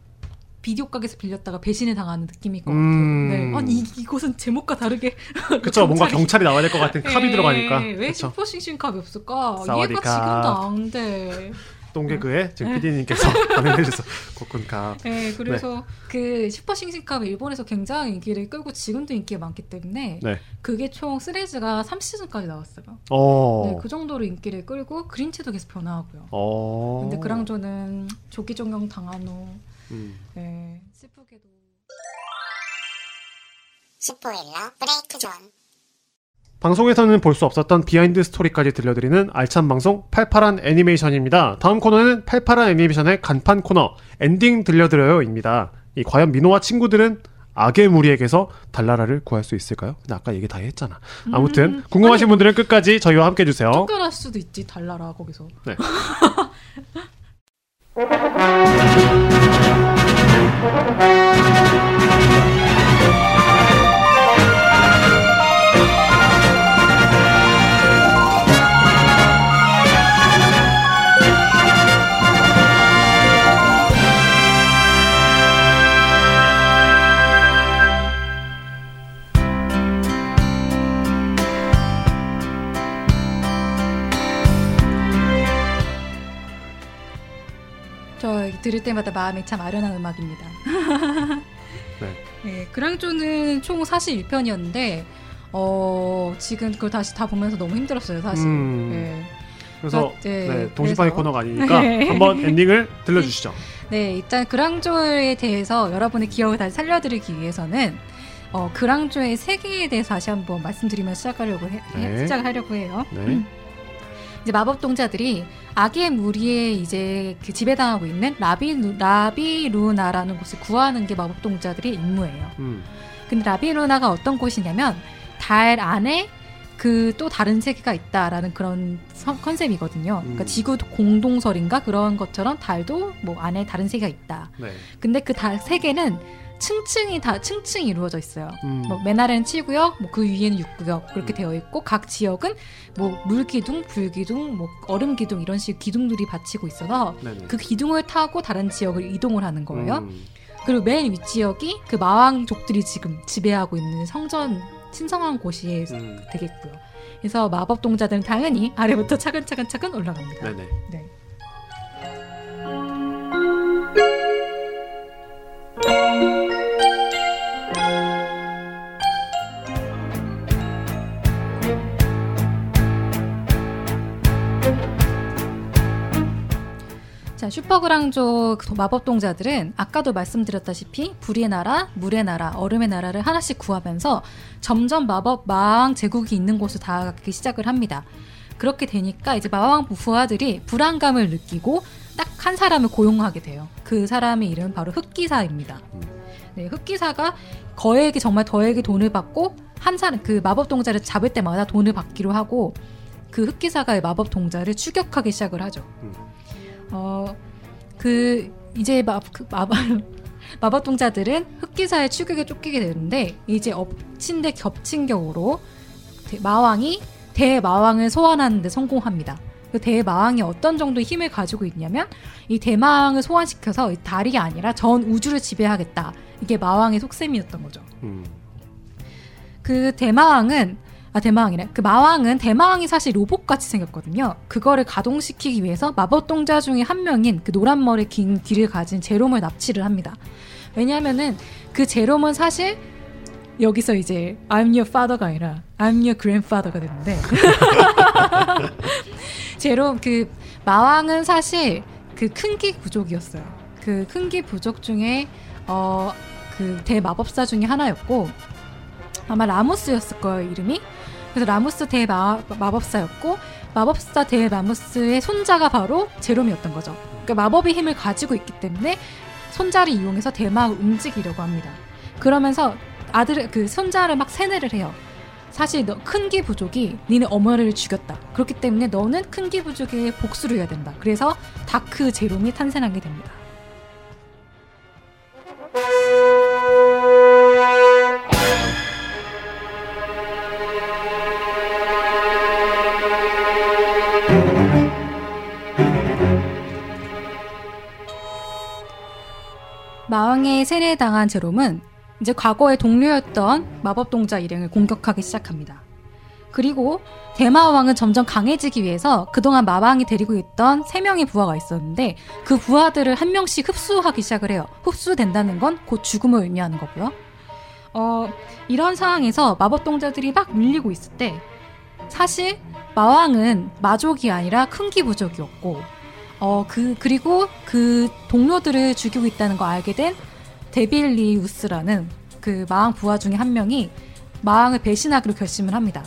비디오 가게에서 빌렸다가 배신을 당하는 느낌일 것 음. 같아요. 네. 아니 이, 이것은 제목과 다르게 그쵸 뭔가 경찰이- 경찰이 나와야 될 것 같은 캅이 네, 들어가니까. 왜. 슈퍼 싱싱 캅이 없을까? สวัสดีครับ. 이해가 지금도 안 돼. 똥개그에 지금 네. PD님께서 반응해 주셔서 ขอบคุณครับ. 네, 그래서 그 슈퍼 싱싱캅이 일본에서 굉장히 인기를 끌고 지금도 인기가 많기 때문에 네. 그게 총 시리즈가 3시즌까지 나왔어요. 어. 네, 그 정도로 인기를 끌고 그림체도 계속 변화하고요. 어. 근데 그랑조는 조기 종영 당한 후 음. 네, 슬프게도 spoiler break zone 방송에서는 볼 수 없었던 비하인드 스토리까지 들려드리는 알찬 방송 팔팔한 애니메이션입니다. 다음 코너는 팔팔한 애니메이션의 간판 코너 엔딩 들려드려요입니다. 이 과연 민호와 친구들은 악의 무리에게서 달나라를 구할 수 있을까요? 근데 아까 얘기 다 했잖아. 아무튼 음. 궁금하신 분들은 끝까지 저희와 함께 해주세요. 쫓겨날 수도 있지 달나라 거기서. 네. 저 들을 때마다 마음이 참 아련한 음악입니다. 네. 네, 그랑조는 총 41편이었는데 어, 지금 그걸 다시 다 보면서 너무 힘들었어요, 사실. 음. 네. 그래서 네, 네, 동시파이 그래서- 코너가 아니니까 네. 한번 엔딩을 들려주시죠. 네, 일단 그랑조에 대해서 여러분의 기억을 다시 살려드리기 위해서는 어, 그랑조의 세계에 대해서 다시 한번 말씀드리며 시작하려고 해, 해- 네. 시작을 하려고 해요. 네. 이제 마법 동자들이 악의 무리에 이제 그 지배당하고 있는 라비 라비루나라는 곳을 구하는 게 마법 동자들의 임무예요. 음. 근데 라비루나가 어떤 곳이냐면 달 안에 그 또 다른 세계가 있다라는 그런 선- 컨셉이거든요. 그러니까 음. 지구 공동설인가 그런 것처럼 달도 뭐 안에 다른 세계가 있다. 네. 근데 그달 세계는 층층이 다 층층이 이루어져 있어요. 음. 뭐 맨 아래는 7구역, 뭐 그 위에는 6구역 그렇게 음. 되어 있고 각 지역은 뭐 물기둥, 불기둥, 뭐 얼음기둥 이런 식 기둥들이 받치고 있어서 네네. 그 기둥을 타고 다른 지역을 이동을 하는 거예요. 음. 그리고 맨 윗지역이 그 마왕족들이 지금 지배하고 있는 성전 신성한 곳이 음. 되겠고요. 그래서 마법 동자들은 당연히 아래부터 차근차근 차근 올라갑니다. 네네. 네. 자, 슈퍼그랑조 그 마법 동자들은 아까도 말씀드렸다시피 불의 나라, 물의 나라, 얼음의 나라를 하나씩 구하면서 점점 마법 마왕 제국이 있는 곳을 다가가기 시작을 합니다. 그렇게 되니까 이제 마왕 부하들이 불안감을 느끼고 딱 한 사람을 고용하게 돼요. 그 사람의 이름은 바로 흑기사입니다. 네, 흑기사가 거액이 정말 더액의 돈을 받고 한 사람 그 마법 동자를 잡을 때마다 돈을 받기로 하고 그 흑기사가 마법 동자를 추격하기 시작을 하죠. 음. 어, 그 이제 마, 그 마법 마법 동자들은 흑기사의 추격에 쫓기게 되는데 이제 엎친 데 겹친 격으로 대- 마왕이 대마왕을 소환하는데 성공합니다. 그 대마왕이 어떤 정도의 힘을 가지고 있냐면 이 대마왕을 소환시켜서 이 달이 아니라 전 우주를 지배하겠다. 이게 마왕의 속셈이었던 거죠. 음. 그 대마왕은 아 대마왕이래. 그 마왕은 대마왕이 사실 로봇 같이 생겼거든요. 그거를 가동시키기 위해서 마법 동자 중에 한 명인 그 노란 머리 긴 귀를 가진 제롬을 납치를 합니다. 왜냐하면은 그 제롬은 사실 여기서 이제 I'm your father가 아니라 I'm your grandfather가 되는데 제롬 그 마왕은 사실 그 큰기 부족이었어요. 그 큰기 부족 중에 어 그 대마법사 중에 하나였고 아마 라모스였을 거예요 이름이. 그래서 라모스 대마법사였고 마법사 대라모스의 손자가 바로 제롬이었던 거죠. 그러니까 마법의 힘을 가지고 있기 때문에 손자를 이용해서 대마을 움직이려고 합니다. 그러면서 아들 그 손자를 막 세뇌를 해요. 사실 너 큰기 부족이 니네 어머니를 죽였다. 그렇기 때문에 너는 큰기 부족의 복수를 해야 된다. 그래서 다크 제롬이 탄생하게 됩니다. 마왕의 세뇌당한 제롬은 이제 과거의 동료였던 마법 동자 일행을 공격하기 시작합니다. 그리고 대마왕은 점점 강해지기 위해서 그동안 마왕이 데리고 있던 세 명의 부하가 있었는데 그 부하들을 한 명씩 흡수하기 시작을 해요. 흡수된다는 건 곧 죽음을 의미하는 거고요. 어, 이런 상황에서 마법 동자들이 막 밀리고 있을 때 사실 마왕은 마족이 아니라 큰기 부족이었고 어, 그, 그리고 그 동료들을 죽이고 있다는 걸 알게 된 데빌리우스라는 그 마왕 부하 중에 한 명이 마왕을 배신하기로 결심을 합니다.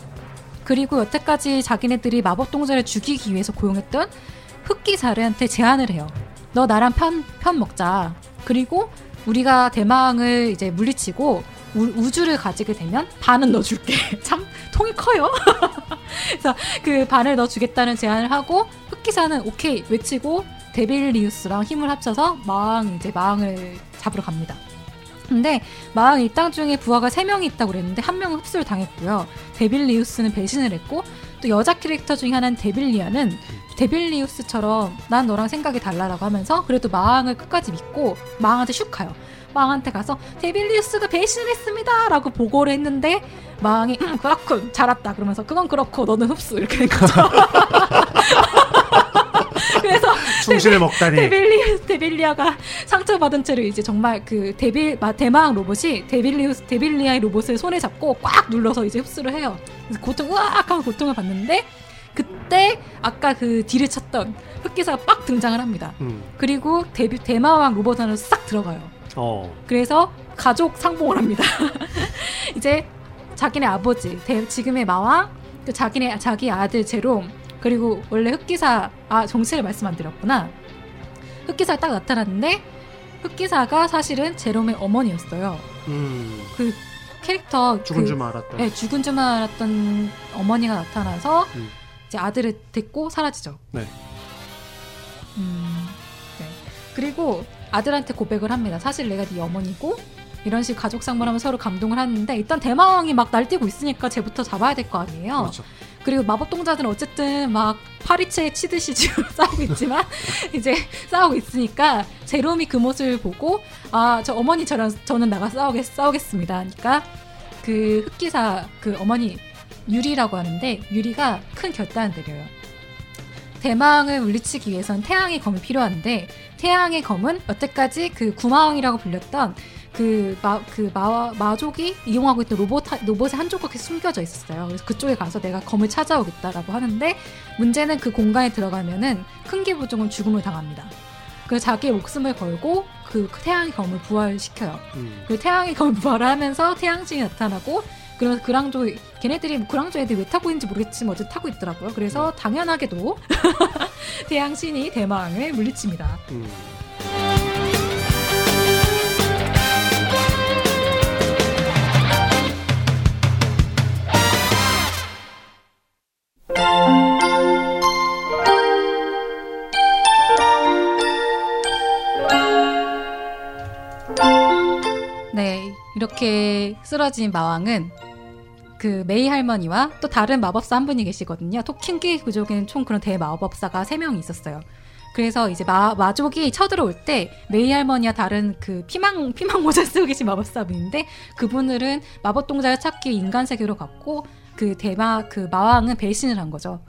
그리고 여태까지 자기네들이 마법 동자를 죽이기 위해서 고용했던 흑기사르한테 제안을 해요. 너 나랑 편, 편 먹자. 그리고 우리가 대마왕을 이제 물리치고 우, 우주를 가지게 되면 반은 너 줄게. 참 통이 커요. 그래서 그 반을 너 주겠다는 제안을 하고 흑기사는 오케이 외치고 데빌리우스랑 힘을 합쳐서 마왕 이제 마왕을 잡으러 갑니다. 근데 마왕 일당 중에 부하가 3명이 있다고 그랬는데 한 명은 흡수를 당했고요. 데빌리우스는 배신을 했고 또 여자 캐릭터 중에 하나는 데빌리아는 데빌리우스처럼 난 너랑 생각이 달라라고 하면서 그래도 마왕을 끝까지 믿고 마왕한테 슉 가요. 마왕한테 가서 데빌리우스가 배신을 했습니다 라고 보고를 했는데 마왕이 음, 그렇군 잘 왔다 그러면서 그건 그렇고 너는 흡수 이렇게 된 거죠. 그래서 충신을 먹다니. 데빌리 데빌리아가 상처받은 채로 이제 정말 그 데빌 마, 대마왕 로봇이 데빌리우스 데빌리아의 로봇을 손에 잡고 꽉 눌러서 이제 흡수를 해요. 그래서 고통 으악 하면 고통을 받는데 그때 아까 그 딜을 쳤던 흑기사가 빡 등장을 합니다. 음. 그리고 데빌 대마왕 로봇 안으로 싹 들어가요. 어. 그래서 가족 상봉을 합니다. 이제 자기네 아버지, 대- 지금의 마왕, 또 자기네 자기 아들 제롬, 그리고 원래 흑기사 아 정체를 말씀 안 드렸구나. 흑기사가 딱 나타났는데 흑기사가 사실은 제롬의 어머니였어요. 음. 그 캐릭터 죽은 그, 줄 알았다. 네, 죽은 줄 알았던 어머니가 나타나서 음. 이제 아들을 데리고 사라지죠. 네. 음, 네. 그리고 아들한테 고백을 합니다. 사실 내가 네 어머니고 이런 식 가족 상봉하면 서로 감동을 하는데 일단 대마왕이 막 날뛰고 있으니까 쟤부터 잡아야 될 거 아니에요. 그렇죠. 그리고 마법 동자들은 어쨌든 막 파리채 치듯이 지금 싸우고 있지만 이제 싸우고 있으니까 제롬이 그 모습을 보고 아 저 어머니 저랑 저는 나가 싸우겠 싸우겠습니다. 하니까 그 흑기사 그 어머니 유리라고 하는데 유리가 큰 결단을 내려요. 대망을 물리치기 위해선 태양의 검이 필요한데 태양의 검은 여태까지 그 구마왕이라고 불렸던 그, 마, 그 마, 마족이 이용하고 있던 로봇, 하- 로봇의 한 조각이 숨겨져 있었어요. 그래서 그쪽에 가서 내가 검을 찾아오겠다라고 하는데 문제는 그 공간에 들어가면은 큰 기부종은 죽음을 당합니다. 그래서 자기의 목숨을 걸고 그 태양의 검을 부활시켜요. 음. 그 태양의 검을 부활을 하면서 태양신이 나타나고 그러면서 그랑조 걔네들이 뭐 그랑조 애들이 왜 타고 있는지 모르겠지만 어쨌든 타고 있더라고요. 그래서 당연하게도 태양신이 대망을 물리칩니다. 음. 네, 이렇게 쓰러진 마왕은 그 메이 할머니와 또 다른 마법사 한 분이 계시거든요. 토킹기 부족에는 총 그런 대마법사가 세 명이 있었어요. 그래서 이제 마, 마족이 쳐들어올 때 메이 할머니와 다른 그 피망 피망 모자 쓰고 계신 마법사분인데 그분들은 마법 동자를 찾기 인간 세계로 갔고 그 대마 그 마왕은 배신을 한 거죠.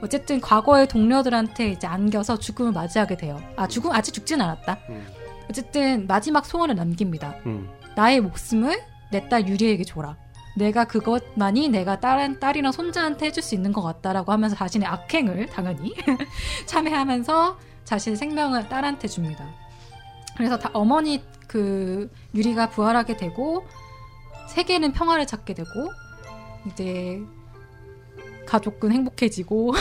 어쨌든 과거의 동료들한테 이제 안겨서 죽음을 맞이하게 돼요. 아 죽음 아직 죽진 않았다. 음. 어쨌든 마지막 소원을 남깁니다. 음. 나의 목숨을 내 딸 유리에게 줘라. 내가 그것만이 내가 딸, 딸이랑 손자한테 해줄 수 있는 것 같다라고 하면서 자신의 악행을 당연히 참여하면서 자신의 생명을 딸한테 줍니다. 그래서 다 어머니 그 유리가 부활하게 되고 세계는 평화를 찾게 되고 이제 가족은 행복해지고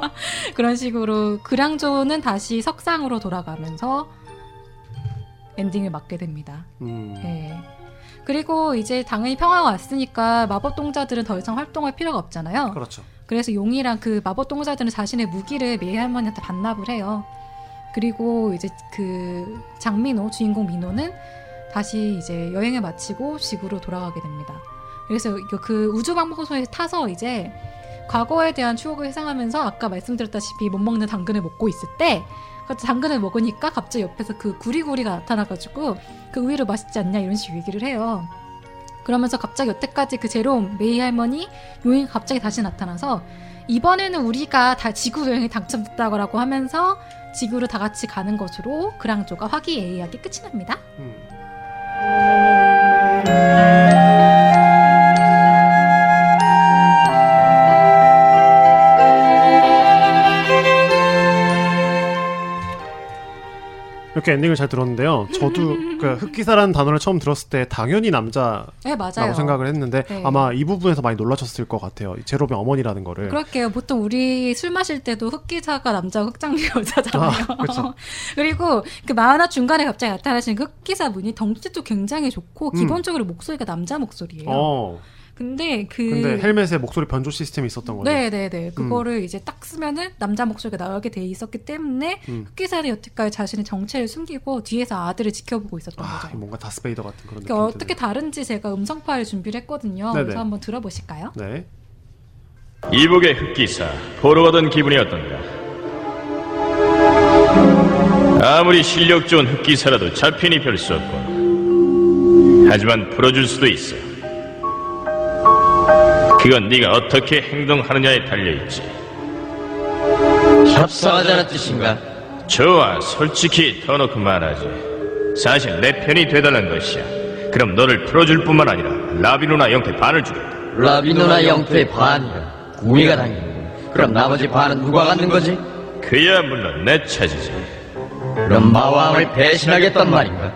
그런 식으로 그랑조는 다시 석상으로 돌아가면서 엔딩을 맞게 됩니다. 음. 네. 그리고 이제 당연히 평화가 왔으니까 마법 동자들은 더 이상 활동할 필요가 없잖아요. 그렇죠. 그래서 용이랑 그 마법 동자들은 자신의 무기를 메이 할머니한테 반납을 해요. 그리고 이제 그 장민호 주인공 민호는 다시 이제 여행을 마치고 지구로 돌아가게 됩니다. 그래서 그 우주 방송소에 타서 이제 과거에 대한 추억을 회상하면서 아까 말씀드렸다시피 못 먹는 당근을 먹고 있을 때그 당근을 먹으니까 갑자기 옆에서 그 구리구리가 나타나가지고 그 우유를 맛있지 않냐 이런 식으로 얘기를 해요. 그러면서 갑자기 여태까지 그 제롬 메이 할머니 요인 갑자기 다시 나타나서 이번에는 우리가 다 지구 여행에 당첨됐다고 하면서 지구로 다 같이 가는 것으로 그랑조가 화기애애하게 끝이 납니다. 음. 이렇게 엔딩을 잘 들었는데요. 저도 그 흑기사라는 단어를 처음 들었을 때 당연히 남자라고 네 맞아요. 생각을 했는데 네. 아마 이 부분에서 많이 놀라셨을 것 같아요. 이 제롬의 어머니라는 거를. 그럴게요. 보통 우리 술 마실 때도 흑기사가 남자고 흑장미 여자잖아요. 아, 그렇죠. 그리고 그 마하나 중간에 갑자기 나타나시는 그 흑기사 분이 덩치도 굉장히 좋고 음. 기본적으로 목소리가 남자 목소리예요. 어. 근데 그 근데 헬멧에 목소리 변조 시스템이 있었던 거죠. 네네 네. 그거를 이제 딱 쓰면은 남자 목소리가 나오게 돼 있었기 때문에 음. 흑기사는 여태까지 자신의 정체를 숨기고 뒤에서 아들을 지켜보고 있었던 아, 거죠. 뭔가 다스베이더 같은 그런 느낌. 그러니까 어떻게 다른지 제가 음성 파일 준비를 했거든요. 네네. 그래서 한번 들어보실까요? 네. 이복의 흑기사 보러 가던 기분이 어떤가? 아무리 실력 좋은 흑기사라도 잡힌이 별수 없고 하지만 풀어줄 수도 있어 그건 네가 어떻게 행동하느냐에 달려있지 협상하자는 뜻인가? 좋아 솔직히 터놓고 말하지 사실 내 편이 되달란 것이야 그럼 너를 풀어줄 뿐만 아니라 라비누나 영태 반을 주겠다 라비노나 영토의 반이라 구미가 당기는 그럼 나머지 반은 누가 갖는 거지? 그야 물론 내 차지지. 그럼 마왕을 배신하겠단 말인가?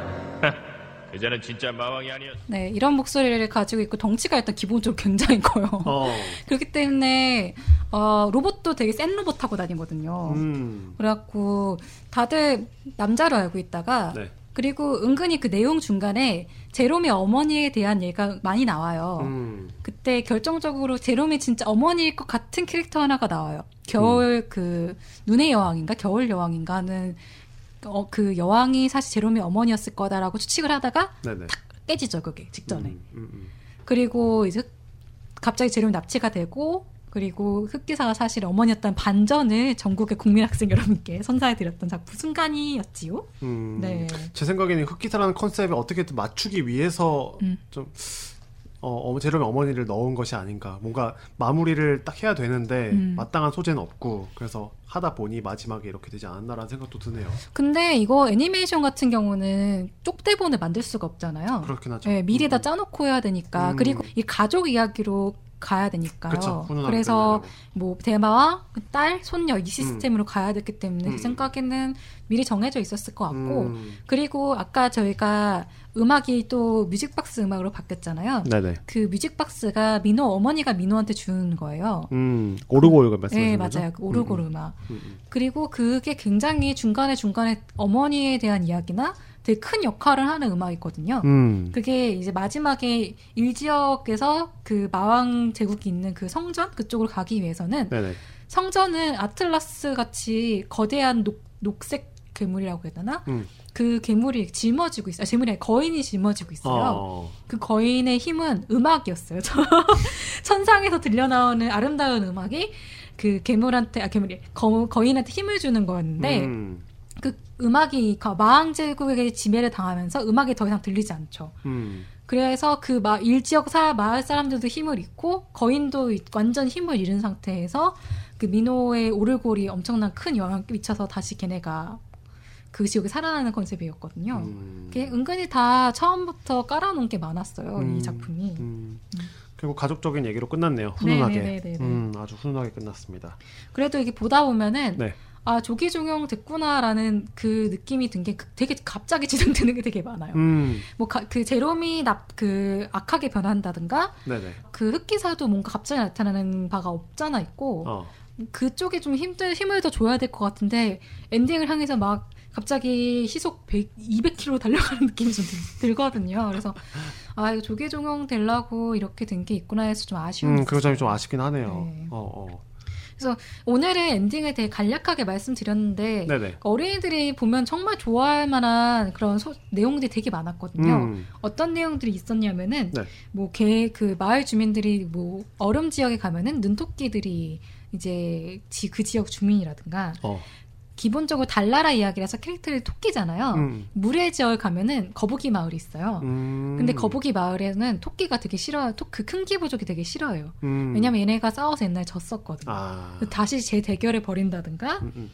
그자는 진짜 마왕이 아니었어. 네, 이런 목소리를 가지고 있고 덩치가 일단 기본적으로 굉장히 커요. 어. 그렇기 때문에 어, 로봇도 되게 센 로봇 타고 다니거든요. 음. 그래갖고 다들 남자로 알고 있다가 네. 그리고 은근히 그 내용 중간에 제롬의 어머니에 대한 얘기가 많이 나와요. 음. 그때 결정적으로 제롬이 진짜 어머니일 것 같은 캐릭터 하나가 나와요. 겨울 음. 그 눈의 여왕인가 겨울 여왕인가 하는 어, 그 여왕이 사실 제롬의 어머니였을 거다라고 추측을 하다가 네네. 깨지죠 그게 직전에. 음, 음, 음. 그리고 이제 갑자기 제롬이 납치가 되고 그리고 흑기사가 사실 어머니였다는 반전을 전국의 국민 학생 여러분께 선사해드렸던 작품 순간이었지요. 음. 네. 제 생각에는 흑기사라는 컨셉을 어떻게든 맞추기 위해서 음. 좀 어, 어, 제롬의 어머니를 넣은 것이 아닌가. 뭔가 마무리를 딱 해야 되는데 음. 마땅한 소재는 없고 그래서 하다 보니 마지막에 이렇게 되지 않았나라는 생각도 드네요. 근데 이거 애니메이션 같은 경우는 쪽대본을 만들 수가 없잖아요. 그렇긴 하죠. 네, 미리 다 음. 짜놓고 해야 되니까 음. 그리고 이 가족 이야기로 가야 되니까요. 그쵸, 그래서. 뭐 대마와 딸, 손녀 이 시스템으로 가야 됐기 때문에 음. 제 생각에는 미리 정해져 있었을 것 같고 음. 그리고 아까 저희가 음악이 또 뮤직박스 음악으로 바뀌었잖아요. 네네. 그 뮤직박스가 민호 어머니가 민호한테 준 거예요. 음, 오르골 말씀하시는 네, 거죠? 맞아요. 그 오르골 음악. 음, 음. 그리고 그게 굉장히 중간에 중간에 어머니에 대한 이야기나 되게 큰 역할을 하는 음악이거든요. 음. 그게 이제 마지막에 일지역에서 그 마왕 제국이 있는 그 성전 그쪽으로 가기 위해서는 네네. 성전은 아틀라스 같이 거대한 녹, 녹색 괴물이라고 해야 되나? 음. 그 괴물이 짊어지고 있어요. 아, 괴물이 아니라 거인이 짊어지고 있어요. 어. 그 거인의 힘은 음악이었어요. 저- 천상에서 들려나오는 아름다운 음악이 그 괴물한테 아 괴물이 거, 거인한테 힘을 주는 거였는데 음. 그 음악이 그 마왕 제국에게 지배를 당하면서 음악이 더 이상 들리지 않죠. 음. 그래서 그 마, 일지역 사, 마을 사람들도 힘을 잃고 거인도 이- 완전 힘을 잃은 상태에서 그 민호의 오르골이 엄청난 큰 영향을 미쳐서 다시 걔네가 그 지역에 살아나는 컨셉이었거든요. 음. 그게 은근히 다 처음부터 깔아놓은 게 많았어요. 음. 이 작품이. 음. 결국 가족적인 얘기로 끝났네요. 훈훈하게. 네네네네. 음, 아주 훈훈하게 끝났습니다. 그래도 이게 보다 보면은 네. 아 조기 종영 됐구나라는 그 느낌이 든 게 되게 갑자기 진행되는 게 되게 많아요. 음. 뭐그 제롬이 납그 악하게 변한다든가 네네. 그 흑기사도 뭔가 갑자기 나타나는 바가 없잖아 있고 어. 그쪽에 좀 힘들 힘을 더 줘야 될 것 같은데 엔딩을 향해서 막 갑자기 시속 100, 200km 달려가는 느낌이 좀 들- 들거든요. 그래서 아 이거 조개 종영 되려고 이렇게 된 게 있구나 해서 좀 아쉬움이 음, 그 점이 좀. 아쉽긴 하네요. 네. 어, 어. 오늘은 엔딩에 대해 간략하게 말씀드렸는데 네네. 어린이들이 보면 정말 좋아할 만한 그런 소- 내용들이 되게 많았거든요. 음. 어떤 내용들이 있었냐면은 네. 뭐개그 마을 주민들이 뭐 얼음 지역에 가면은 눈토끼들이 이제 지, 그 지역 주민이라든가 어. 기본적으로 달나라 이야기라서 캐릭터들이 토끼잖아요. 음. 물의 지역 가면은 거북이 마을이 있어요. 음. 근데 거북이 마을에는 토끼가 되게 싫어요. 그 큰 기 부족이 되게 싫어요. 음. 왜냐면 얘네가 싸워서 옛날에 졌었거든요. 아. 다시 재 대결을 벌인다든가 음, 음.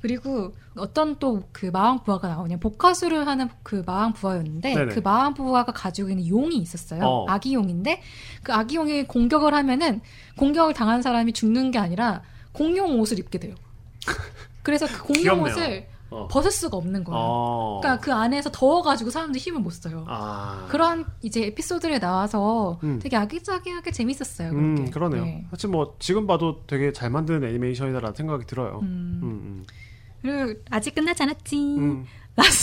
그리고 어떤 또 그 마왕 부하가 나오냐 복화수를 하는 그 마왕 부하였는데 네네. 그 마왕 부하가 가지고 있는 용이 있었어요 어. 아기 용인데 그 아기 용이 공격을 하면은 공격을 당한 사람이 죽는 게 아니라 공룡 옷을 입게 돼요 그래서 그 공룡 귀엽네요. 옷을 어. 벗을 수가 없는 거예요 어. 그러니까 그 안에서 더워가지고 사람들이 힘을 못 써요 아. 그런 이제 에피소드에 나와서 음. 되게 아기자기하게 재밌었어요 음, 그렇게. 그러네요. 네. 사실 뭐 지금 봐도 되게 잘 만든 애니메이션이다라는 생각이 들어요. 음. 음, 그리고 아직 끝나지 않았지 음. 음.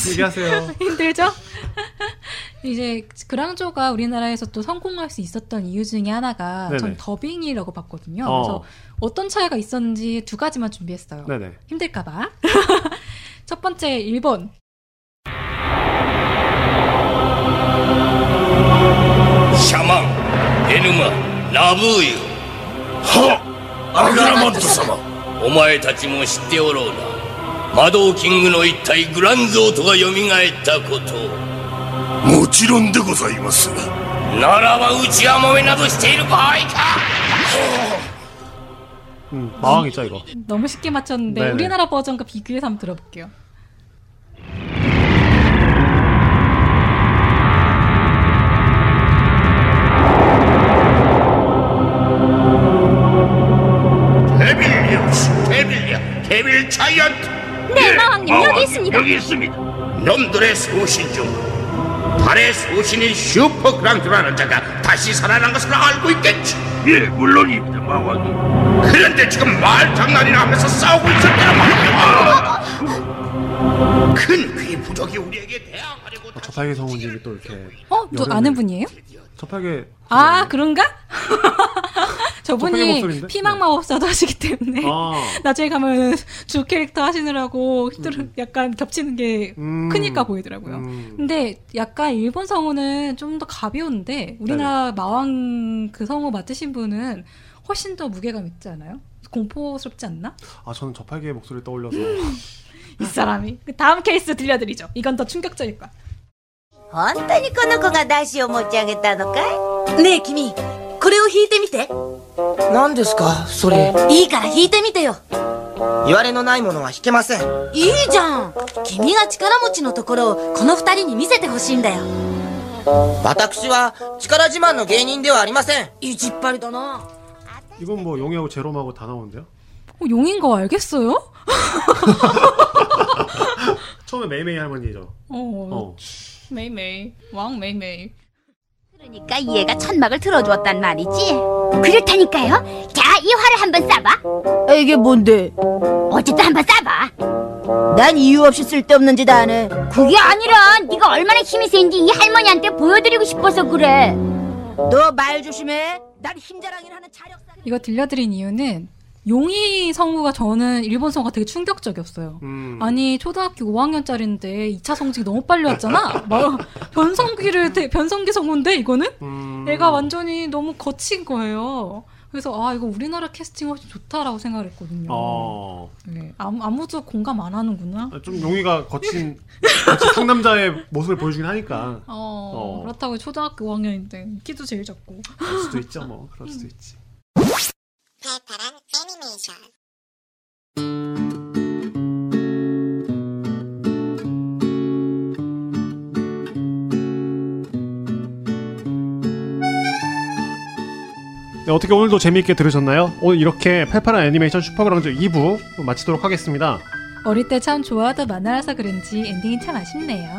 얘기하세요. 힘들죠? 이제 그랑조가 우리나라에서 또 성공할 수 있었던 이유 중에 하나가 네네. 전 더빙이라고 봤거든요. 어. 그래서 어떤 차이가 있었는지 두 가지만 준비했어요. 네네. 힘들까봐. 첫 번째 1번. 샤망, 에누마, 나부유. 허! 아그라만토様. 오마에たちも知っておろうな。魔導キングの一体グランゾートが蘇ったことを。もちろんでございます。ならばうちはもめなどしている場合か 음, 마왕이죠 이거. 너무 쉽게 맞췄는데 네네. 우리나라 버전과 비교해서 한번 들어볼게요. 데빌리언스, 데빌리언, 데빌 자이언트. 네, 마왕님, 여기 어, 있습니다. 여기 있습니다. 놈들의 소신 중 달의 소신인 슈퍼 그랑트라는 자가 다시 살아난 것을 알고 있겠지. 예, 물론입니다, 마왕이. 그런데 지금 말 장난이나 하면서 싸우고 있었단 말이야. 큰 귀부족이 우리에게 대항하려고 어, 저팔계 성우님이 또 이렇게 어? 또 아는 분이에요? 저팔계 아 그런가? 저분이 목소리인데? 피망 마법사도 하시기 때문에 아. 나중에 가면 주 캐릭터 하시느라고 힘들 약간 겹치는 게 음. 크니까 보이더라고요. 음. 근데 약간 일본 성우는 좀 더 가벼운데 우리나라 마왕 그 성우 맡으신 분은 훨씬 더 무게감 있지 않아요? 공포스럽지 않나? 아 저는 저팔계 목소리 떠올려서 이 사람이 그 다음 케이스 들려드리죠. 이건 더 충격적일 거야. 本当にこの子がダッシュを持ち上げたのかいねえ君これを弾いてみて何ですかそれいいから弾いてみてよ言われのないものは弾けませんいいじゃん君が力持ちのところをこの二人に見せてほしいんだよ私は力自慢の芸人ではありません意地っ張りだな 이건 뭐 용이하고 제롬하고 다 나오는데요? 어, 용인 거 알겠어요? 처음에 메이메이 할머니죠. 어, 어. 메이메이 왕 메이메이. 그러니까 얘가 천막을 틀어주었단 말이지. 그렇다니까요. 자, 이 활을 한번 쏴봐. 이게 뭔데? 어쨌든 한번 쏴봐. 난 이유 없이 쓸데없는 짓 안 해. 그게 아니라 네가 얼마나 힘이 센지 이 할머니한테 보여드리고 싶어서 그래. 너 말 조심해. 난 힘자랑일 하는 차력. 이거 들려드린 이유는 용이 성우가 저는 일본 성우가 되게 충격적이었어요. 음. 아니 초등학교 5학년짜리인데 2차 성직이 너무 빨리 왔잖아. 막 변성기를 대- 변성기 성우인데 이거는 음. 애가 완전히 너무 거친 거예요. 그래서 아 이거 우리나라 캐스팅 훨씬 좋다라고 생각을 했거든요. 어. 네, 아무, 아무도 공감 안 하는구나. 좀 용이가 거친 거친 상남자의 모습을 보여주긴 하니까 어, 어. 그렇다고 초등학교 5학년인데 키도 제일 작고. 그럴 수도 있죠 뭐 그럴 수도 있지. 애니메이션 네, 어떻게 오늘도 재미있게 들으셨나요? 오늘 이렇게 팔팔한 애니메이션 슈퍼그랑즈 2부 마치도록 하겠습니다. 어릴 때 참 좋아하던 만화라서 그런지 엔딩이 참 아쉽네요.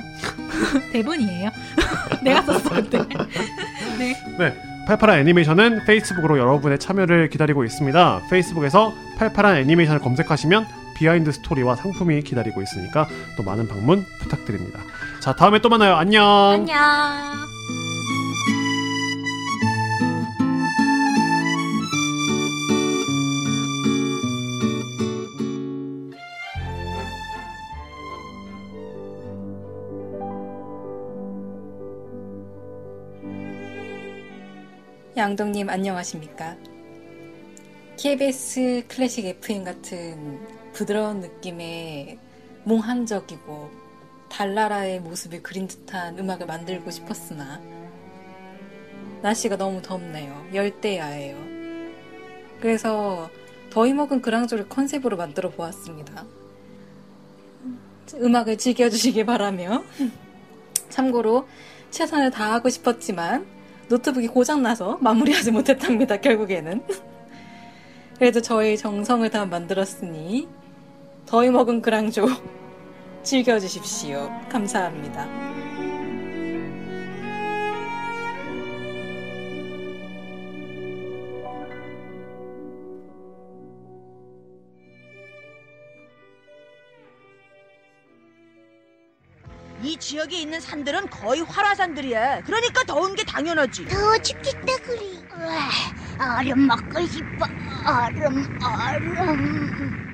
대본이에요. 내가 썼어 근데. 네. 네, 팔팔한 애니메이션은 페이스북으로 여러분의 참여를 기다리고 있습니다. 페이스북에서 팔팔한 애니메이션을 검색하시면 비하인드 스토리와 상품이 기다리고 있으니까 또 많은 방문 부탁드립니다. 자, 다음에 또 만나요. 안녕. 안녕. 양동님 안녕하십니까? KBS 클래식 FM 같은 부드러운 느낌의 몽환적이고 달나라의 모습을 그린 듯한 음악을 만들고 싶었으나 날씨가 너무 덥네요. 열대야예요. 그래서 더위 먹은 그랑조를 컨셉으로 만들어 보았습니다. 음악을 즐겨주시길 바라며 참고로 최선을 다하고 싶었지만 노트북이 고장나서 마무리하지 못했답니다. 결국에는 그래도 저희 정성을 다 만들었으니 더위 먹은 그랑조 즐겨주십시오. 감사합니다. 지역에 있는 산들은 거의 활화산들이야. 그러니까 더운 게 당연하지. 더 춥겠다 그리. 우와, 얼음 먹고 싶어. 얼음, 얼음.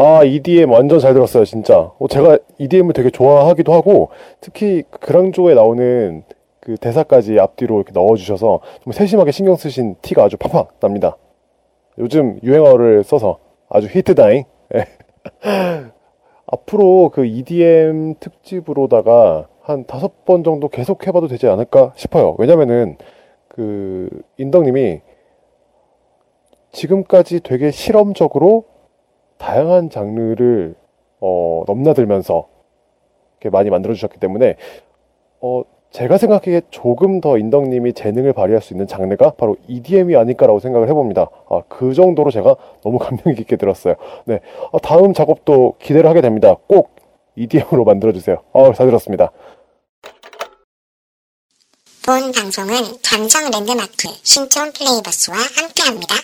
아, EDM 완전 잘 들었어요, 진짜. 어, 제가 EDM을 되게 좋아하기도 하고, 특히 그랑조에 나오는 그 대사까지 앞뒤로 이렇게 넣어주셔서 좀 세심하게 신경 쓰신 티가 아주 팍팍 납니다. 요즘 유행어를 써서 아주 히트다잉. 예. 앞으로 그 EDM 특집으로다가 한 다섯 번 정도 계속 해봐도 되지 않을까 싶어요. 왜냐면은 그 인덕님이 지금까지 되게 실험적으로 다양한 장르를 어, 넘나들면서 이렇게 많이 만들어 주셨기 때문에 어, 제가 생각하기에 조금 더 인덕님이 재능을 발휘할 수 있는 장르가 바로 EDM이 아닐까라고 생각을 해봅니다. 아, 그 정도로 제가 너무 감명 깊게 들었어요. 네, 어, 다음 작업도 기대를 하게 됩니다. 꼭 EDM으로 만들어주세요. 어, 잘 들었습니다. 본 방송은 감성 랜드마크 신촌 플레이버스와 함께합니다.